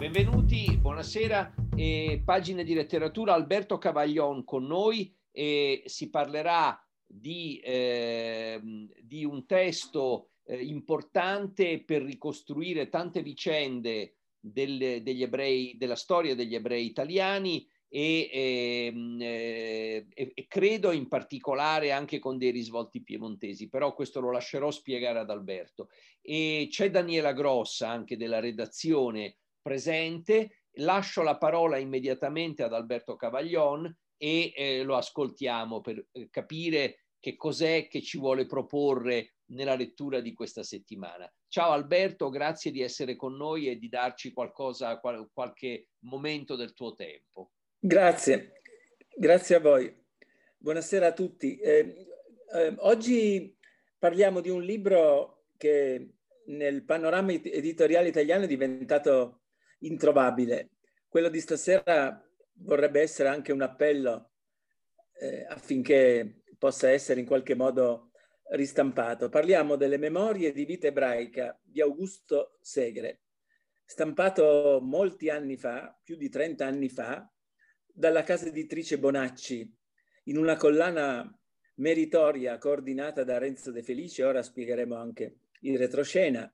Benvenuti, buonasera. Eh, pagine di letteratura, Alberto Cavaglion con noi e si parlerà di, eh, di un testo eh, importante per ricostruire tante vicende del, degli ebrei, della storia degli ebrei italiani e, ehm, eh, e, e, credo in particolare anche con dei risvolti piemontesi, però questo lo lascerò spiegare ad Alberto. E c'è Daniela Grossa anche della redazione presente. Lascio la parola immediatamente ad Alberto Cavaglion e eh, lo ascoltiamo per eh, capire che cos'è che ci vuole proporre nella lettura di questa settimana. Ciao Alberto, grazie di essere con noi e di darci qualcosa, qual- qualche momento del tuo tempo. Grazie, grazie a voi. Buonasera a tutti. Eh, eh, oggi parliamo di un libro che nel panorama editoriale italiano è diventato introvabile. Quello di stasera vorrebbe essere anche un appello eh, affinché possa essere in qualche modo ristampato. Parliamo delle memorie di vita ebraica di Augusto Segre, stampato molti anni fa, più di 30 anni fa, dalla casa editrice Bonacci in una collana meritoria coordinata da Renzo De Felice, ora spiegheremo anche il retroscena,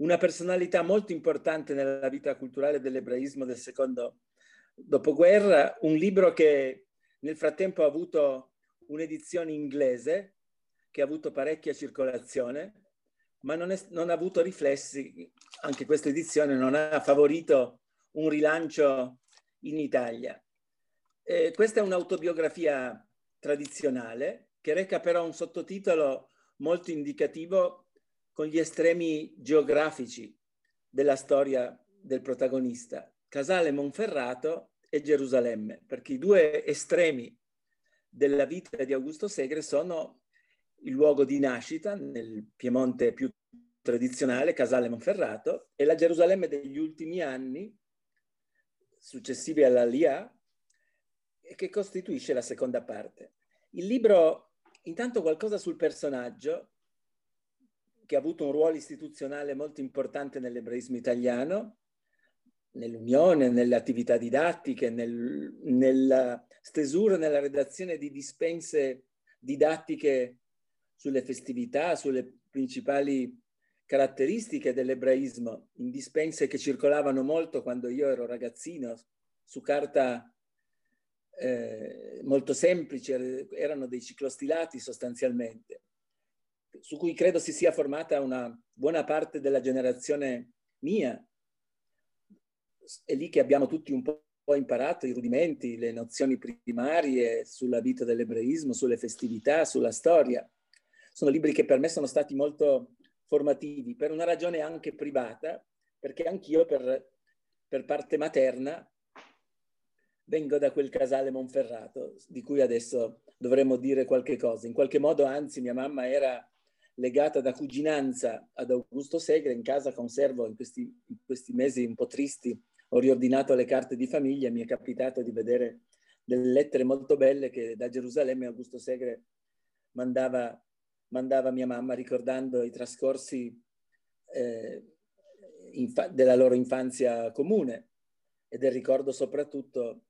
una personalità molto importante nella vita culturale dell'ebraismo del secondo dopoguerra, un libro che nel frattempo ha avuto un'edizione inglese che ha avuto parecchia circolazione, ma non, è, non ha avuto riflessi, anche questa edizione non ha favorito un rilancio in Italia. Eh, questa è un'autobiografia tradizionale che reca però un sottotitolo molto indicativo con gli estremi geografici della storia del protagonista, Casale Monferrato e Gerusalemme, perché i due estremi della vita di Augusto Segre sono il luogo di nascita nel Piemonte più tradizionale, Casale Monferrato, e la Gerusalemme degli ultimi anni, successivi alla LIA, che costituisce la seconda parte. Il libro, intanto qualcosa sul personaggio, che ha avuto un ruolo istituzionale molto importante nell'ebraismo italiano, nell'unione, nelle attività didattiche, nel, nella stesura, nella redazione di dispense didattiche sulle festività, sulle principali caratteristiche dell'ebraismo, in dispense che circolavano molto quando io ero ragazzino, su carta eh, molto semplice, erano dei ciclostilati sostanzialmente su cui credo si sia formata una buona parte della generazione mia. È lì che abbiamo tutti un po' imparato i rudimenti, le nozioni primarie sulla vita dell'ebraismo, sulle festività, sulla storia. Sono libri che per me sono stati molto formativi, per una ragione anche privata, perché anch'io per, per parte materna vengo da quel casale Monferrato, di cui adesso dovremmo dire qualche cosa. In qualche modo, anzi, mia mamma era legata da cuginanza ad Augusto Segre, in casa conservo in questi, in questi mesi un po' tristi, ho riordinato le carte di famiglia, mi è capitato di vedere delle lettere molto belle che da Gerusalemme Augusto Segre mandava, mandava a mia mamma ricordando i trascorsi eh, della loro infanzia comune e del ricordo soprattutto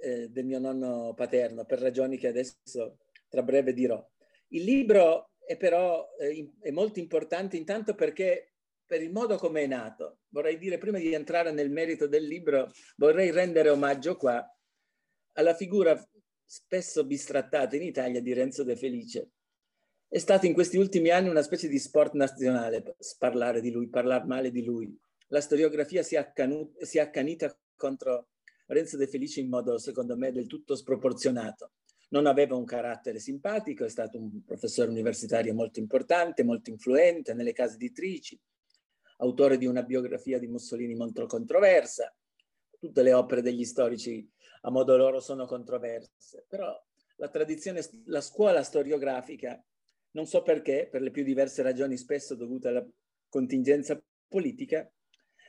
eh, del mio nonno paterno, per ragioni che adesso tra breve dirò. Il libro è però eh, è molto importante intanto perché per il modo come è nato. Vorrei dire, prima di entrare nel merito del libro, vorrei rendere omaggio qua alla figura spesso bistrattata in Italia di Renzo De Felice. È stato in questi ultimi anni una specie di sport nazionale parlare di lui, parlare male di lui. La storiografia si è, si è accanita contro Renzo De Felice in modo, secondo me, del tutto sproporzionato non aveva un carattere simpatico, è stato un professore universitario molto importante, molto influente nelle case editrici, autore di una biografia di Mussolini molto controversa. Tutte le opere degli storici a modo loro sono controverse, però la tradizione, la scuola storiografica, non so perché, per le più diverse ragioni spesso dovute alla contingenza politica,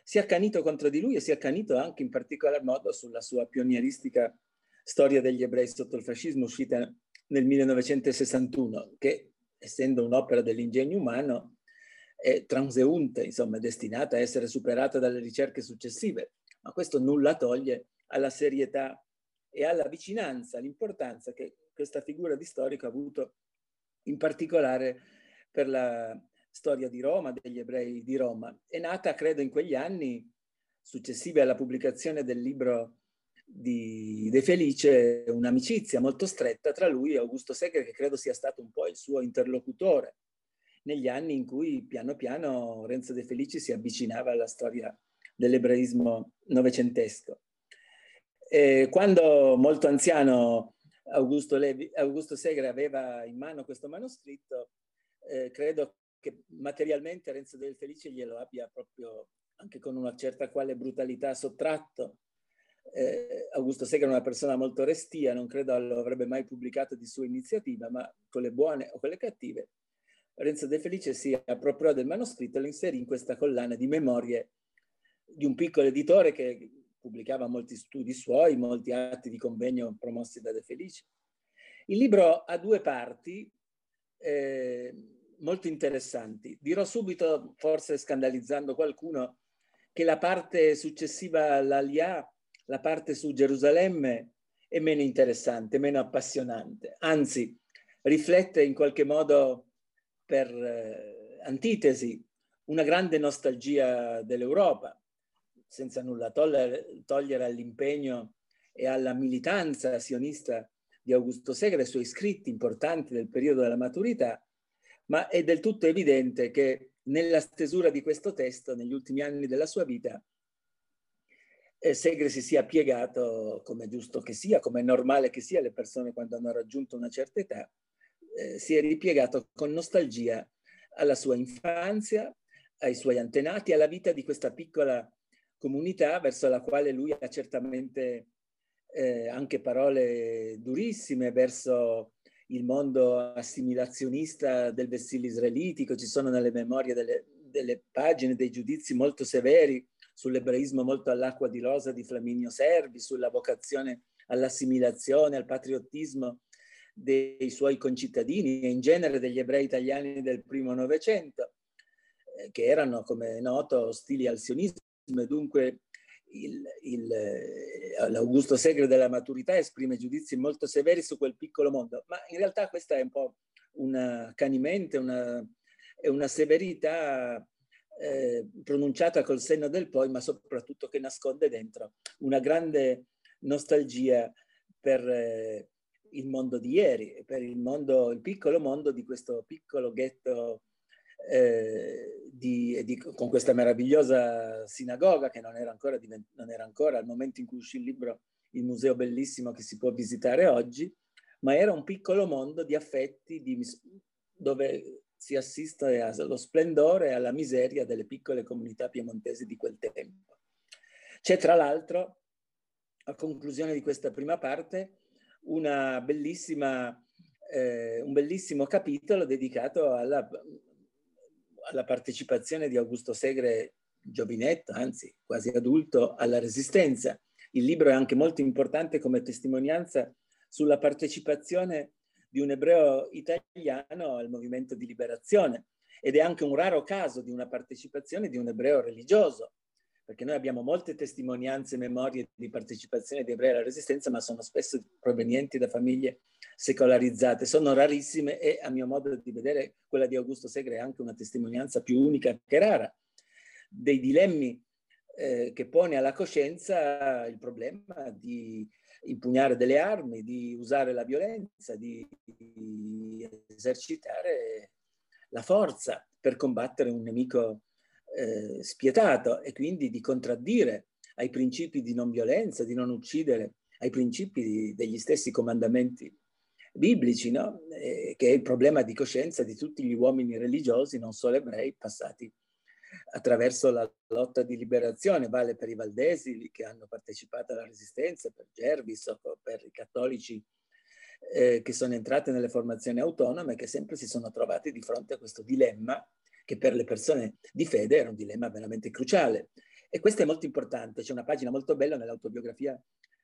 si è accanito contro di lui e si è accanito anche in particolar modo sulla sua pionieristica Storia degli ebrei sotto il fascismo, uscita nel 1961, che essendo un'opera dell'ingegno umano è transeunte, insomma, è destinata a essere superata dalle ricerche successive, ma questo nulla toglie alla serietà e alla vicinanza, all'importanza che questa figura di storico ha avuto in particolare per la storia di Roma, degli ebrei di Roma. È nata, credo, in quegli anni successivi alla pubblicazione del libro di De Felice un'amicizia molto stretta tra lui e Augusto Segre, che credo sia stato un po' il suo interlocutore negli anni in cui piano piano Renzo De Felice si avvicinava alla storia dell'ebraismo novecentesco. E quando molto anziano Augusto, Levi, Augusto Segre aveva in mano questo manoscritto, eh, credo che materialmente Renzo De Felice glielo abbia proprio anche con una certa quale brutalità sottratto. Eh, Augusto Segre è una persona molto restia, non credo lo avrebbe mai pubblicato di sua iniziativa, ma con le buone o con le cattive, Renzo De Felice si appropriò del manoscritto e lo inserì in questa collana di memorie di un piccolo editore che pubblicava molti studi suoi, molti atti di convegno promossi da De Felice. Il libro ha due parti eh, molto interessanti. Dirò subito, forse scandalizzando qualcuno, che la parte successiva all'Alia, la parte su Gerusalemme, è meno interessante, meno appassionante. Anzi, riflette in qualche modo per eh, antitesi una grande nostalgia dell'Europa, senza nulla togliere, togliere all'impegno e alla militanza sionista di Augusto Segre e suoi scritti importanti del periodo della maturità, ma è del tutto evidente che nella stesura di questo testo, negli ultimi anni della sua vita, Segre si sia piegato, come giusto che sia, come è normale che sia, le persone quando hanno raggiunto una certa età, eh, si è ripiegato con nostalgia alla sua infanzia, ai suoi antenati, alla vita di questa piccola comunità verso la quale lui ha certamente eh, anche parole durissime verso il mondo assimilazionista del vessillo israelitico, ci sono nelle memorie delle, delle pagine dei giudizi molto severi sull'ebraismo molto all'acqua di rosa di Flaminio Servi, sulla vocazione all'assimilazione, al patriottismo dei suoi concittadini e in genere degli ebrei italiani del primo Novecento, eh, che erano, come è noto, ostili al sionismo. E dunque il, il, eh, l'Augusto Segre della maturità esprime giudizi molto severi su quel piccolo mondo, ma in realtà questa è un po' una canimente, una, è una severità eh, pronunciata col senno del poi, ma soprattutto che nasconde dentro una grande nostalgia per eh, il mondo di ieri, per il, mondo, il piccolo mondo di questo piccolo ghetto eh, di, di, con questa meravigliosa sinagoga che non era, ancora, non era ancora al momento in cui uscì il libro il museo bellissimo che si può visitare oggi, ma era un piccolo mondo di affetti di, dove si assiste allo splendore e alla miseria delle piccole comunità piemontesi di quel tempo. C'è tra l'altro, a conclusione di questa prima parte, una bellissima, eh, un bellissimo capitolo dedicato alla, alla partecipazione di Augusto Segre giovinetto, anzi quasi adulto, alla resistenza. Il libro è anche molto importante come testimonianza sulla partecipazione di un ebreo italiano al movimento di liberazione. Ed è anche un raro caso di una partecipazione di un ebreo religioso, perché noi abbiamo molte testimonianze e memorie di partecipazione di ebrei alla resistenza, ma sono spesso provenienti da famiglie secolarizzate, sono rarissime e a mio modo di vedere quella di Augusto Segre è anche una testimonianza più unica che rara. Dei dilemmi eh, che pone alla coscienza il problema di impugnare delle armi, di usare la violenza, di, di esercitare la forza per combattere un nemico eh, spietato e quindi di contraddire ai principi di non violenza, di non uccidere, ai principi degli stessi comandamenti biblici, no? eh, che è il problema di coscienza di tutti gli uomini religiosi, non solo ebrei, passati attraverso la lotta di liberazione, vale per i valdesi che hanno partecipato alla resistenza, per Gervis per i cattolici eh, che sono entrati nelle formazioni autonome, che sempre si sono trovati di fronte a questo dilemma che per le persone di fede era un dilemma veramente cruciale. E questo è molto importante, c'è una pagina molto bella nell'autobiografia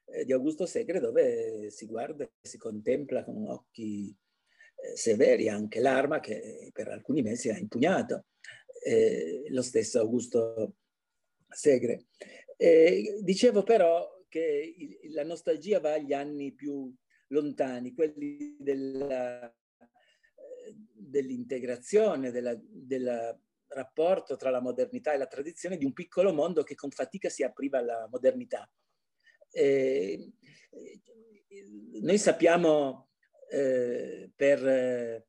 eh, di Augusto Segre dove si guarda e si contempla con occhi eh, severi anche l'arma che per alcuni mesi ha impugnato. Eh, lo stesso Augusto Segre. Eh, dicevo però che il, la nostalgia va agli anni più lontani, quelli della, dell'integrazione, del rapporto tra la modernità e la tradizione di un piccolo mondo che con fatica si apriva alla modernità. Eh, noi sappiamo eh, per, per,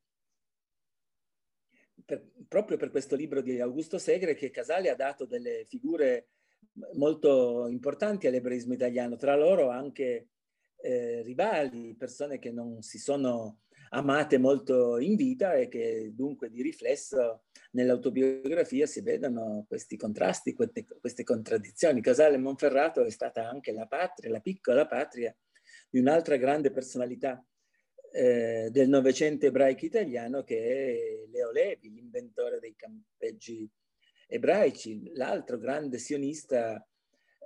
proprio per questo libro di Augusto Segre che Casale ha dato delle figure molto importanti all'ebraismo italiano, tra loro anche eh, rivali, persone che non si sono amate molto in vita e che dunque di riflesso nell'autobiografia si vedono questi contrasti, queste, queste contraddizioni. Casale Monferrato è stata anche la patria, la piccola patria di un'altra grande personalità eh, del Novecento ebraico italiano che è Leo Levi, l'inventore dei campeggi ebraici, l'altro grande sionista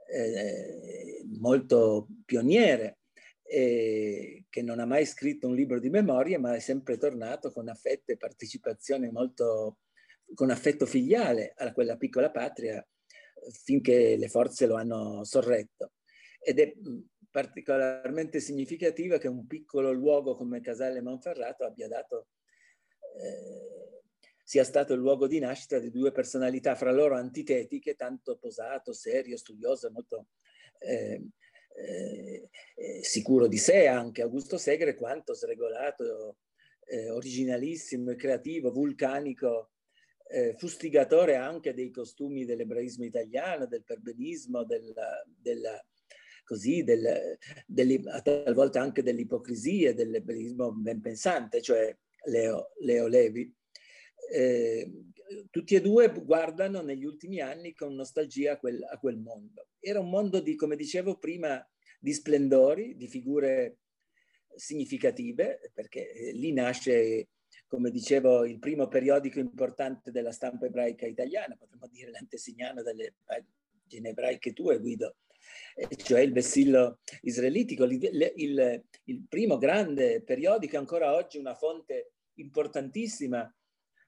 eh, molto pioniere eh, che non ha mai scritto un libro di memorie, ma è sempre tornato con affetto e partecipazione molto, con affetto filiale a quella piccola patria finché le forze lo hanno sorretto. Ed è particolarmente significativa che un piccolo luogo come Casale Monferrato abbia dato, eh, sia stato il luogo di nascita di due personalità fra loro antitetiche, tanto posato, serio, studioso, molto eh, eh, eh, sicuro di sé anche Augusto Segre, quanto sregolato, eh, originalissimo e creativo, vulcanico, eh, fustigatore anche dei costumi dell'ebraismo italiano, del perbenismo, della, della, così, del, delle, talvolta anche dell'ipocrisia, dell'ebraismo ben pensante, cioè Leo, Leo Levi. Eh, tutti e due guardano negli ultimi anni con nostalgia a quel, a quel mondo. Era un mondo di, come dicevo prima, di splendori, di figure significative, perché eh, lì nasce, come dicevo, il primo periodico importante della stampa ebraica italiana, potremmo dire l'antesignano delle pagine ebraiche tue, Guido, cioè il vessillo israelitico, il, il, il primo grande periodico, ancora oggi una fonte importantissima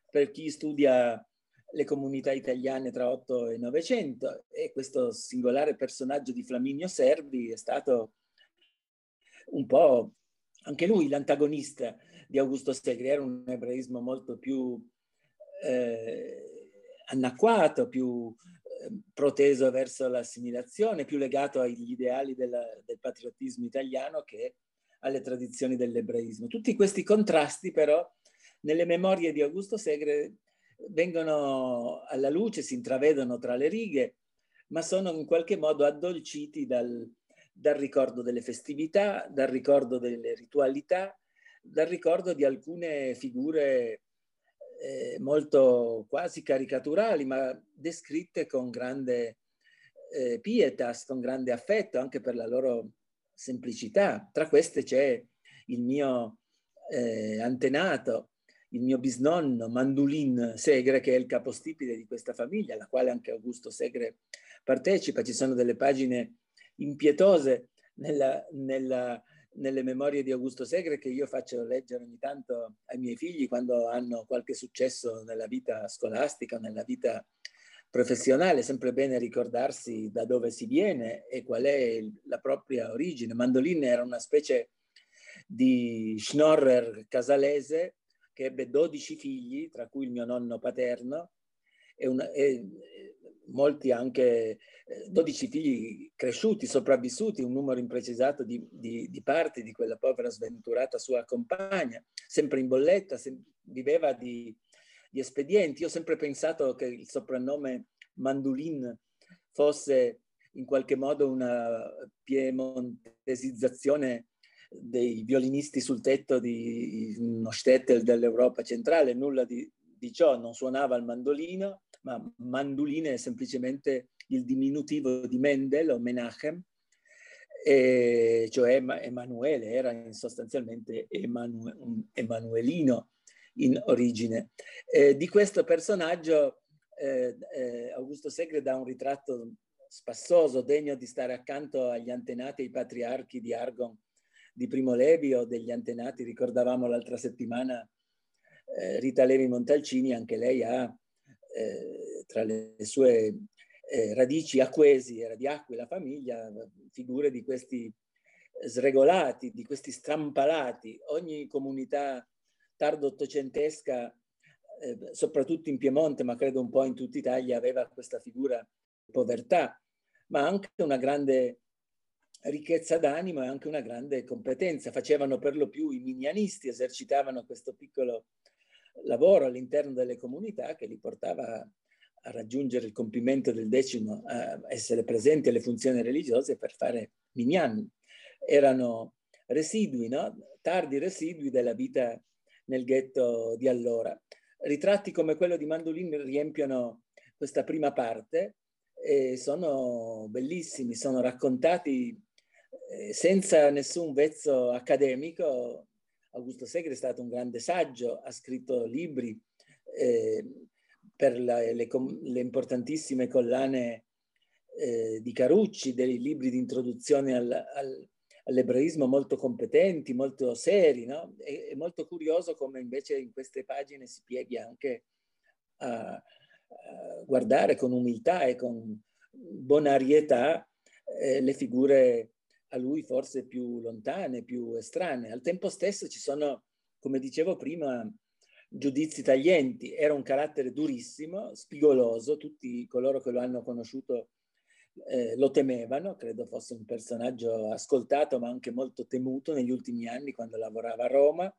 per chi studia le comunità italiane tra 8 e 900 e questo singolare personaggio di Flaminio Servi è stato un po' anche lui l'antagonista di Augusto Segri, era un ebraismo molto più eh, anacquato, più eh, proteso verso l'assimilazione, più legato agli ideali della, del patriottismo italiano che alle tradizioni dell'ebraismo. Tutti questi contrasti però nelle memorie di Augusto Segre vengono alla luce, si intravedono tra le righe, ma sono in qualche modo addolciti dal, dal ricordo delle festività, dal ricordo delle ritualità, dal ricordo di alcune figure eh, molto quasi caricaturali, ma descritte con grande eh, pietas, con grande affetto anche per la loro semplicità. Tra queste c'è il mio eh, antenato, il mio bisnonno Mandulin Segre, che è il capostipite di questa famiglia, alla quale anche Augusto Segre partecipa. Ci sono delle pagine impietose nella, nella, nelle memorie di Augusto Segre che io faccio leggere ogni tanto ai miei figli quando hanno qualche successo nella vita scolastica, nella vita professionale, è sempre bene ricordarsi da dove si viene e qual è la propria origine. Mandolin era una specie di schnorrer casalese che ebbe 12 figli, tra cui il mio nonno paterno, e, una, e molti anche 12 eh, figli cresciuti, sopravvissuti, un numero imprecisato di, di, di, parti di quella povera sventurata sua compagna, sempre in bolletta, sem- viveva di, di, espedienti. Io ho sempre pensato che il soprannome Mandulin fosse in qualche modo una piemontesizzazione dei violinisti sul tetto di uno shtetl dell'Europa centrale, nulla di, di ciò, non suonava il mandolino, ma mandoline è semplicemente il diminutivo di Mendel o Menachem, e, cioè Emanuele, era sostanzialmente Emanu, un emanuelino in origine. Eh, di questo personaggio eh, eh, Augusto Segre dà un ritratto spassoso, degno di stare accanto agli antenati, ai patriarchi di Argon di Primo Levi o degli antenati, ricordavamo l'altra settimana eh, Rita Levi Montalcini, anche lei ha eh, tra le sue eh, radici acquesi era di Aquila famiglia, figure di questi sregolati, di questi strampalati. Ogni comunità tardo ottocentesca, eh, soprattutto in Piemonte, ma credo un po' in tutta Italia, aveva questa figura di povertà, ma anche una grande ricchezza d'animo e anche una grande competenza. Facevano per lo più i minianisti, esercitavano questo piccolo lavoro all'interno delle comunità che li portava a raggiungere il compimento del decimo, a essere presenti alle funzioni religiose per fare minyan. Erano residui, no? tardi residui della vita nel ghetto di allora. Ritratti come quello di Mandolin riempiono questa prima parte e sono bellissimi, sono raccontati eh, senza nessun vezzo accademico. Augusto Segre è stato un grande saggio, ha scritto libri eh, per la, le, le, importantissime collane eh, di Carucci, dei libri di introduzione al, al, all'ebraismo molto competenti, molto seri, no? È, è, molto curioso come invece in queste pagine si pieghi anche a, a guardare con umiltà e con bonarietà eh, le figure a lui forse più lontane, più estranee. Al tempo stesso ci sono, come dicevo prima, giudizi taglienti. Era un carattere durissimo, spigoloso, tutti coloro che lo hanno conosciuto eh, lo temevano, credo fosse un personaggio ascoltato ma anche molto temuto negli ultimi anni quando lavorava a Roma.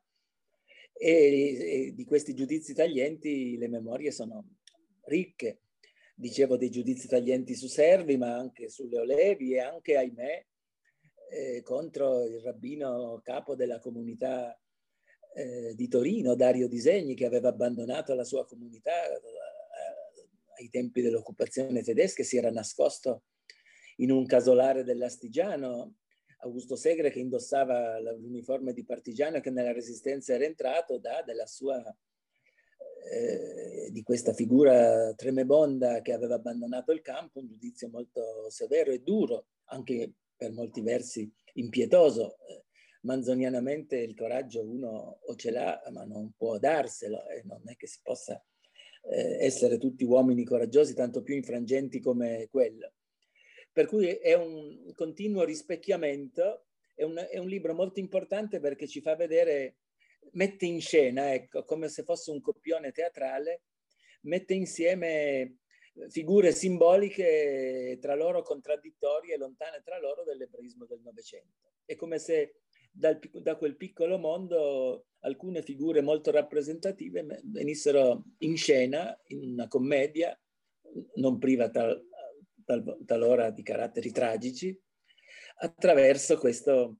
E, e di questi giudizi taglienti le memorie sono ricche. Dicevo dei giudizi taglienti su Servi, ma anche sulle Olevi e anche, ahimè, eh, contro il rabbino capo della comunità eh, di Torino, Dario Disegni, che aveva abbandonato la sua comunità eh, ai tempi dell'occupazione tedesca, si era nascosto in un casolare dell'Astigiano. Augusto Segre, che indossava l'uniforme di partigiano e che nella resistenza era entrato, dà della sua eh, di questa figura tremebonda che aveva abbandonato il campo, un giudizio molto severo e duro, anche per molti versi impietoso. Eh, manzonianamente il coraggio uno o ce l'ha, ma non può darselo e non è che si possa eh, essere tutti uomini coraggiosi, tanto più infrangenti come quello. Per cui è un continuo rispecchiamento, è un, è un libro molto importante perché ci fa vedere, mette in scena, ecco, come se fosse un copione teatrale, mette insieme figure simboliche tra loro contraddittorie lontane tra loro dell'ebraismo del Novecento. È come se dal, da quel piccolo mondo alcune figure molto rappresentative venissero in scena in una commedia non priva tal, tal, talora di caratteri tragici attraverso questo,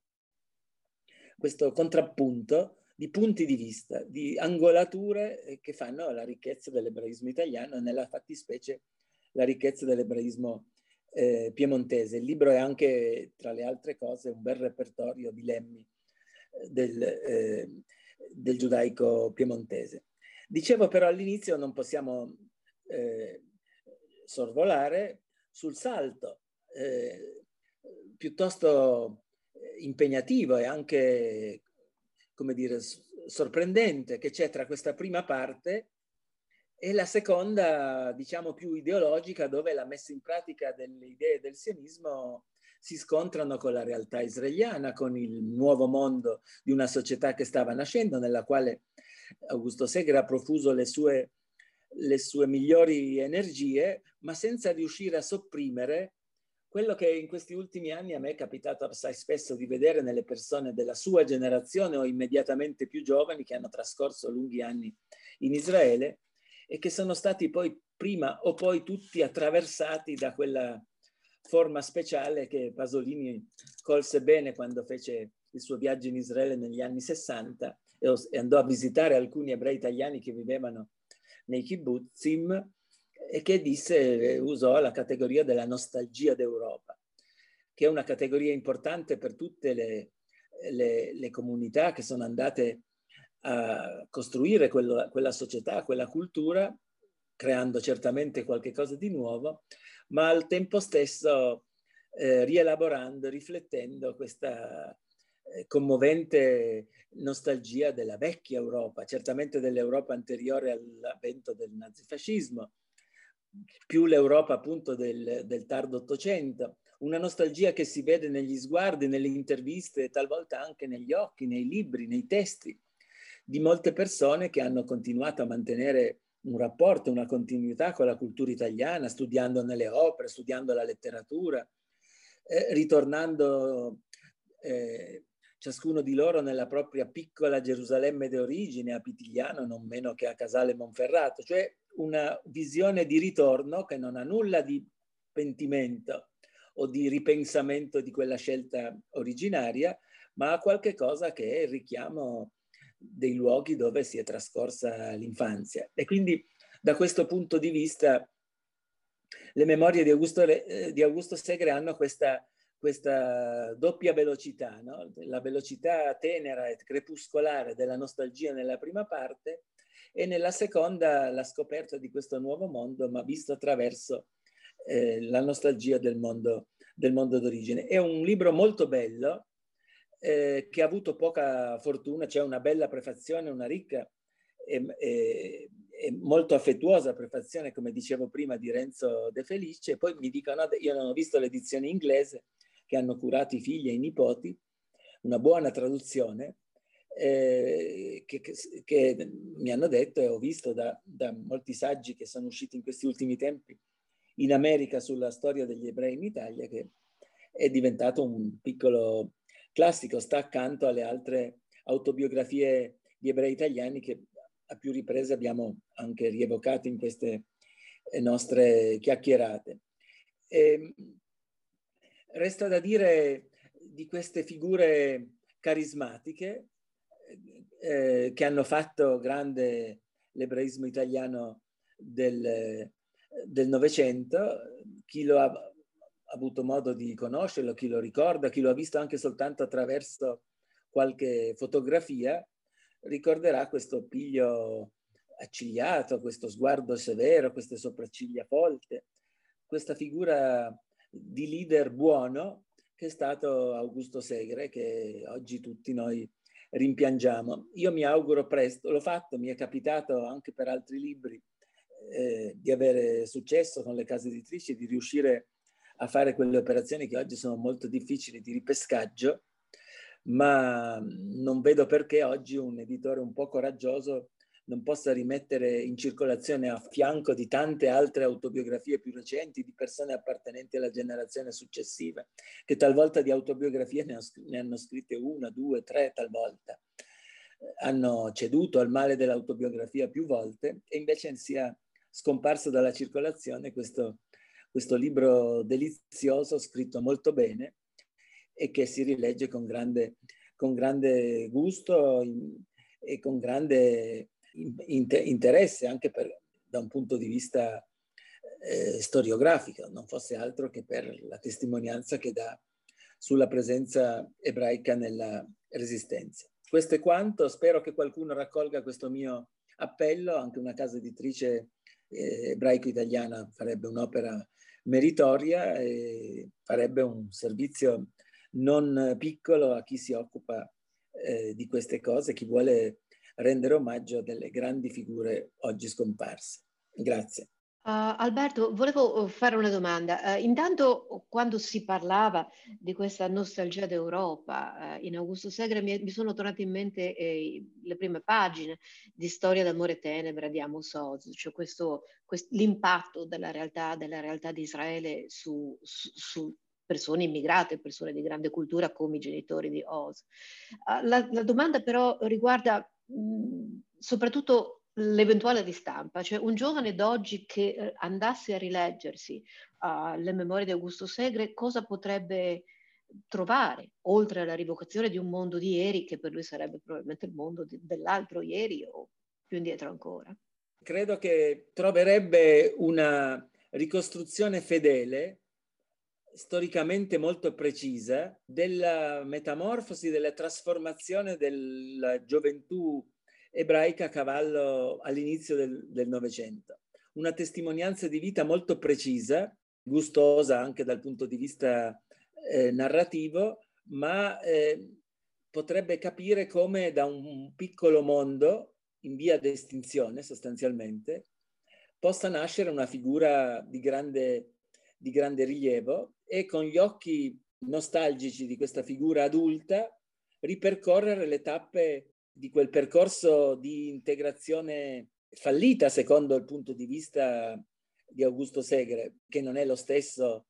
questo contrappunto di punti di vista, di angolature che fanno la ricchezza dell'ebraismo italiano e nella fattispecie la ricchezza dell'ebraismo eh, piemontese. Il libro è anche, tra le altre cose, un bel repertorio di lemmi eh, del, eh, del giudaico piemontese. Dicevo però all'inizio non possiamo eh, sorvolare sul salto eh, piuttosto impegnativo e anche come dire, sorprendente che c'è tra questa prima parte e la seconda, diciamo, più ideologica, dove la messa in pratica delle idee del sionismo si scontrano con la realtà israeliana, con il nuovo mondo di una società che stava nascendo, nella quale Augusto Segre ha profuso le sue, le sue migliori energie, ma senza riuscire a sopprimere quello che in questi ultimi anni a me è capitato assai spesso di vedere nelle persone della sua generazione o immediatamente più giovani che hanno trascorso lunghi anni in Israele e che sono stati poi prima o poi tutti attraversati da quella forma speciale che Pasolini colse bene quando fece il suo viaggio in Israele negli anni 60 e andò a visitare alcuni ebrei italiani che vivevano nei kibbutzim e che disse, usò la categoria della nostalgia d'Europa, che è una categoria importante per tutte le, le, le comunità che sono andate a costruire quello, quella società, quella cultura, creando certamente qualche cosa di nuovo, ma al tempo stesso eh, rielaborando, riflettendo questa eh, commovente nostalgia della vecchia Europa, certamente dell'Europa anteriore all'avvento del nazifascismo, più l'Europa appunto del, del tardo Ottocento, una nostalgia che si vede negli sguardi, nelle interviste, talvolta anche negli occhi, nei libri, nei testi di molte persone che hanno continuato a mantenere un rapporto, una continuità con la cultura italiana, studiando nelle opere, studiando la letteratura, eh, ritornando eh, ciascuno di loro nella propria piccola Gerusalemme d'origine, a Pitigliano non meno che a Casale Monferrato, cioè una visione di ritorno che non ha nulla di pentimento o di ripensamento di quella scelta originaria, ma ha qualche cosa che è il richiamo dei luoghi dove si è trascorsa l'infanzia. E quindi da questo punto di vista le memorie di Augusto, eh, di Augusto Segre hanno questa, questa doppia velocità, no? la velocità tenera e crepuscolare della nostalgia nella prima parte e nella seconda la scoperta di questo nuovo mondo, ma visto attraverso eh, la nostalgia del mondo, del mondo d'origine. È un libro molto bello, eh, che ha avuto poca fortuna, c'è una bella prefazione, una ricca e, e, e, molto affettuosa prefazione, come dicevo prima, di Renzo De Felice. Poi mi dicono, io non ho visto l'edizione inglese che hanno curato i figli e i nipoti, una buona traduzione, eh, che, che, che, mi hanno detto e ho visto da, da, molti saggi che sono usciti in questi ultimi tempi in America sulla storia degli ebrei in Italia, che è diventato un piccolo classico, sta accanto alle altre autobiografie di ebrei italiani che a più riprese abbiamo anche rievocato in queste eh, nostre chiacchierate. E ehm, resta da dire di queste figure carismatiche eh, che hanno fatto grande l'ebraismo italiano del Novecento, chi lo ha avuto modo di conoscerlo, chi lo ricorda, chi lo ha visto anche soltanto attraverso qualche fotografia, ricorderà questo piglio accigliato, questo sguardo severo, queste sopracciglia folte, questa figura di leader buono che è stato Augusto Segre, che oggi tutti noi rimpiangiamo. Io mi auguro presto, l'ho fatto, mi è capitato anche per altri libri eh, di avere successo con le case editrici, di riuscire a fare quelle operazioni che oggi sono molto difficili di ripescaggio, ma non vedo perché oggi un editore un po' coraggioso non possa rimettere in circolazione a fianco di tante altre autobiografie più recenti di persone appartenenti alla generazione successiva, che talvolta di autobiografie ne, hanno scritte una, due, tre talvolta. Hanno ceduto al male dell'autobiografia più volte e invece sia scomparso dalla circolazione questo questo libro delizioso, scritto molto bene e che si rilegge con grande, con grande gusto e con grande interesse anche per, da un punto di vista eh, storiografico, non fosse altro che per la testimonianza che dà sulla presenza ebraica nella resistenza. Questo è quanto, spero che qualcuno raccolga questo mio appello, anche una casa editrice eh, ebraico-italiana farebbe un'opera meritoria e farebbe un servizio non piccolo a chi si occupa eh, di queste cose, chi vuole rendere omaggio a delle grandi figure oggi scomparse. Grazie. Uh, Alberto, volevo uh, fare una domanda. Uh, intanto, quando si parlava di questa nostalgia d'Europa uh, in Augusto Segre, mi, mi sono tornate in mente eh, le prime pagine di Storia d'amore tenebra di Amos Oz, cioè questo, questo, l'impatto della realtà, della realtà di Israele su, su, su persone immigrate, persone di grande cultura come i genitori di Oz. La, la, domanda però riguarda soprattutto l'eventuale ristampa, cioè un giovane d'oggi che eh, andasse a rileggersi uh, le memorie di Augusto Segre, cosa potrebbe trovare, oltre alla rivocazione di un mondo di ieri, che per lui sarebbe probabilmente il mondo di, dell'altro ieri o più indietro ancora? Credo che troverebbe una ricostruzione fedele, storicamente molto precisa, della metamorfosi, della trasformazione della gioventù ebraica a cavallo all'inizio del Novecento. Una testimonianza di vita molto precisa, gustosa anche dal punto di vista eh, narrativo, ma eh, potrebbe capire come da un piccolo mondo in via di estinzione sostanzialmente, possa nascere una figura di grande, di grande rilievo e con gli occhi nostalgici di questa figura adulta ripercorrere le tappe di quel percorso di integrazione fallita secondo il punto di vista di Augusto Segre, che non è lo stesso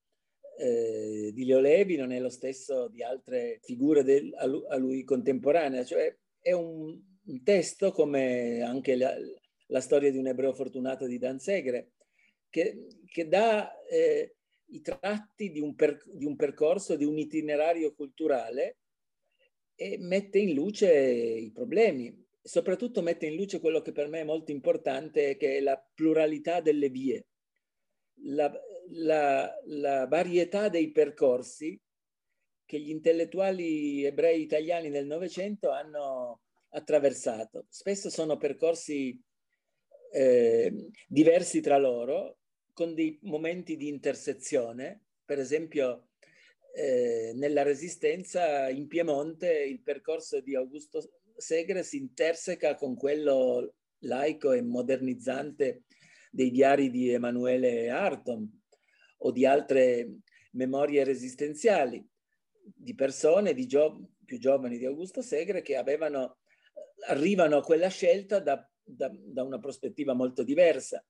eh, di Leo Levi, non è lo stesso di altre figure del, a, lui, a, lui, contemporanee, cioè è un, un testo come anche la, la, storia di un ebreo fortunato di Dan Segre, che, che dà eh, i tratti di un, per, di un percorso, di un itinerario culturale e mette in luce i problemi, soprattutto mette in luce quello che per me è molto importante, che è la pluralità delle vie, la, la, la varietà dei percorsi che gli intellettuali ebrei italiani nel Novecento hanno attraversato. Spesso sono percorsi eh, diversi tra loro, con dei momenti di intersezione. Per esempio, eh, nella Resistenza in Piemonte il percorso di Augusto Segre si interseca con quello laico e modernizzante dei diari di Emanuele Arton o di altre memorie resistenziali di persone di gio- più giovani di Augusto Segre che avevano, arrivano a quella scelta da, da, da una prospettiva molto diversa.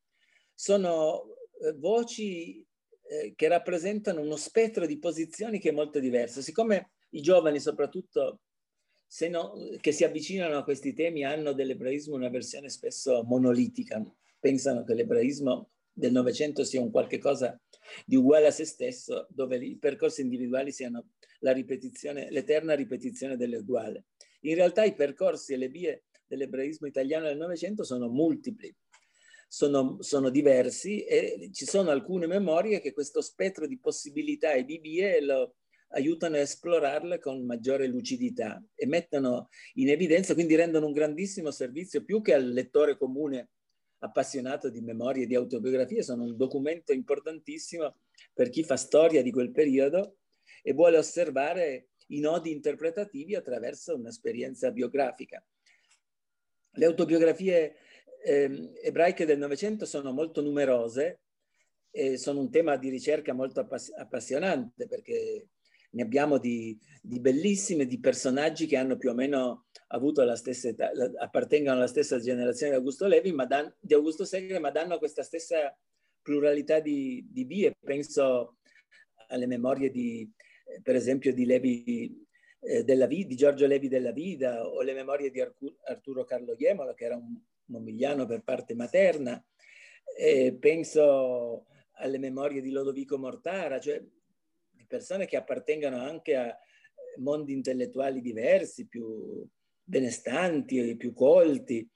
Sono voci eh, che rappresentano uno spettro di posizioni che è molto diverso. Siccome i giovani, soprattutto no, che si avvicinano a questi temi, hanno dell'ebraismo una versione spesso monolitica, pensano che l'ebraismo del Novecento sia un qualche cosa di uguale a se stesso, dove i percorsi individuali siano l'eterna ripetizione dell'uguale. In realtà i percorsi e le vie dell'ebraismo italiano del Novecento sono multipli sono, sono, diversi e ci sono alcune memorie che questo spettro di possibilità e di vie lo aiutano a esplorarle con maggiore lucidità e mettono in evidenza, quindi rendono un grandissimo servizio più che al lettore comune appassionato di memorie e di autobiografie, sono un documento importantissimo per chi fa storia di quel periodo e vuole osservare i nodi interpretativi attraverso un'esperienza biografica. Le autobiografie eh, ebraiche del Novecento sono molto numerose e sono un tema di ricerca molto appass- appassionante perché ne abbiamo di, di, bellissime, di personaggi che hanno più o meno avuto la stessa età, appartengono alla stessa generazione di Augusto Levi, ma dan, di Augusto Segre, ma danno questa stessa pluralità di, di vie. Penso alle memorie di, per esempio, di Levi eh, della, di Giorgio Levi della Vida o le memorie di Arturo Carlo Iemola, che era un, momigliano per parte materna, eh, penso alle memorie di Lodovico Mortara, cioè di persone che appartengono anche a mondi intellettuali diversi, più benestanti, più colti.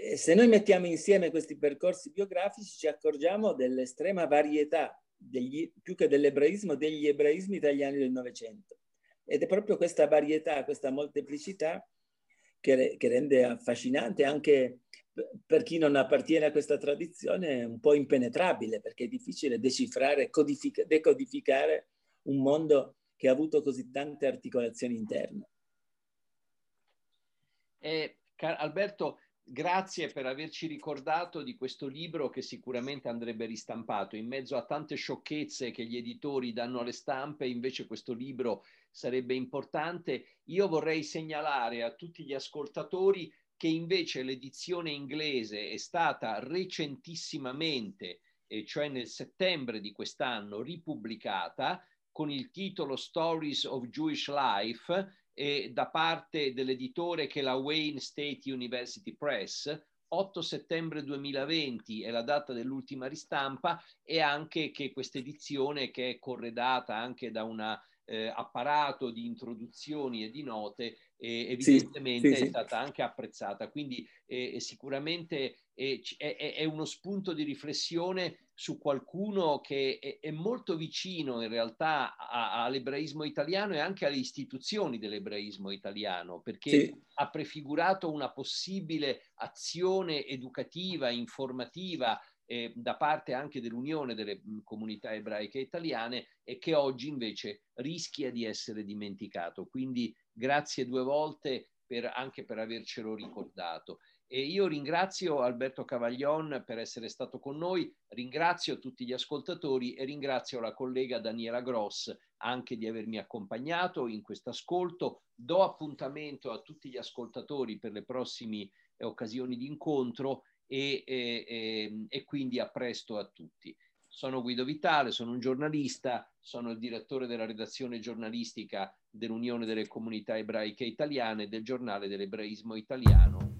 E se noi mettiamo insieme questi percorsi biografici ci accorgiamo dell'estrema varietà, degli, più che dell'ebraismo, degli ebraismi italiani del Novecento. Ed è proprio questa varietà, questa molteplicità che, che rende affascinante anche per chi non appartiene a questa tradizione un po' impenetrabile perché è difficile decifrare, codific- decodificare un mondo che ha avuto così tante articolazioni interne. Eh, Alberto, grazie per averci ricordato di questo libro che sicuramente andrebbe ristampato. In mezzo a tante sciocchezze che gli editori danno alle stampe, invece questo libro sarebbe importante. Io vorrei segnalare a tutti gli ascoltatori che invece l'edizione inglese è stata recentissimamente, eh, cioè nel settembre di quest'anno, ripubblicata con il titolo Stories of Jewish Life eh, da parte dell'editore che è la Wayne State University Press. 8 settembre 2020 è la data dell'ultima ristampa e anche che questa edizione che è corredata anche da un eh, apparato di introduzioni e di note eh, evidentemente sì, sì, è stata anche apprezzata. Quindi eh, sicuramente è, è, è, uno spunto di riflessione su qualcuno che è, è molto vicino in realtà a, all'ebraismo italiano e anche alle istituzioni dell'ebraismo italiano, perché sì. ha prefigurato una possibile azione educativa, informativa eh, da parte anche dell'Unione delle comunità ebraiche italiane e che oggi invece rischia di essere dimenticato. Quindi grazie due volte per, anche per avercelo ricordato. E io ringrazio Alberto Cavaglion per essere stato con noi, ringrazio tutti gli ascoltatori e ringrazio la collega Daniela Gross anche di avermi accompagnato in questo ascolto. Do appuntamento a tutti gli ascoltatori per le prossime occasioni di incontro e, e, e quindi a presto a tutti. Sono Guido Vitale, sono un giornalista, sono il direttore della redazione giornalistica dell'Unione delle Comunità Ebraiche Italiane del giornale dell'Ebraismo Italiano.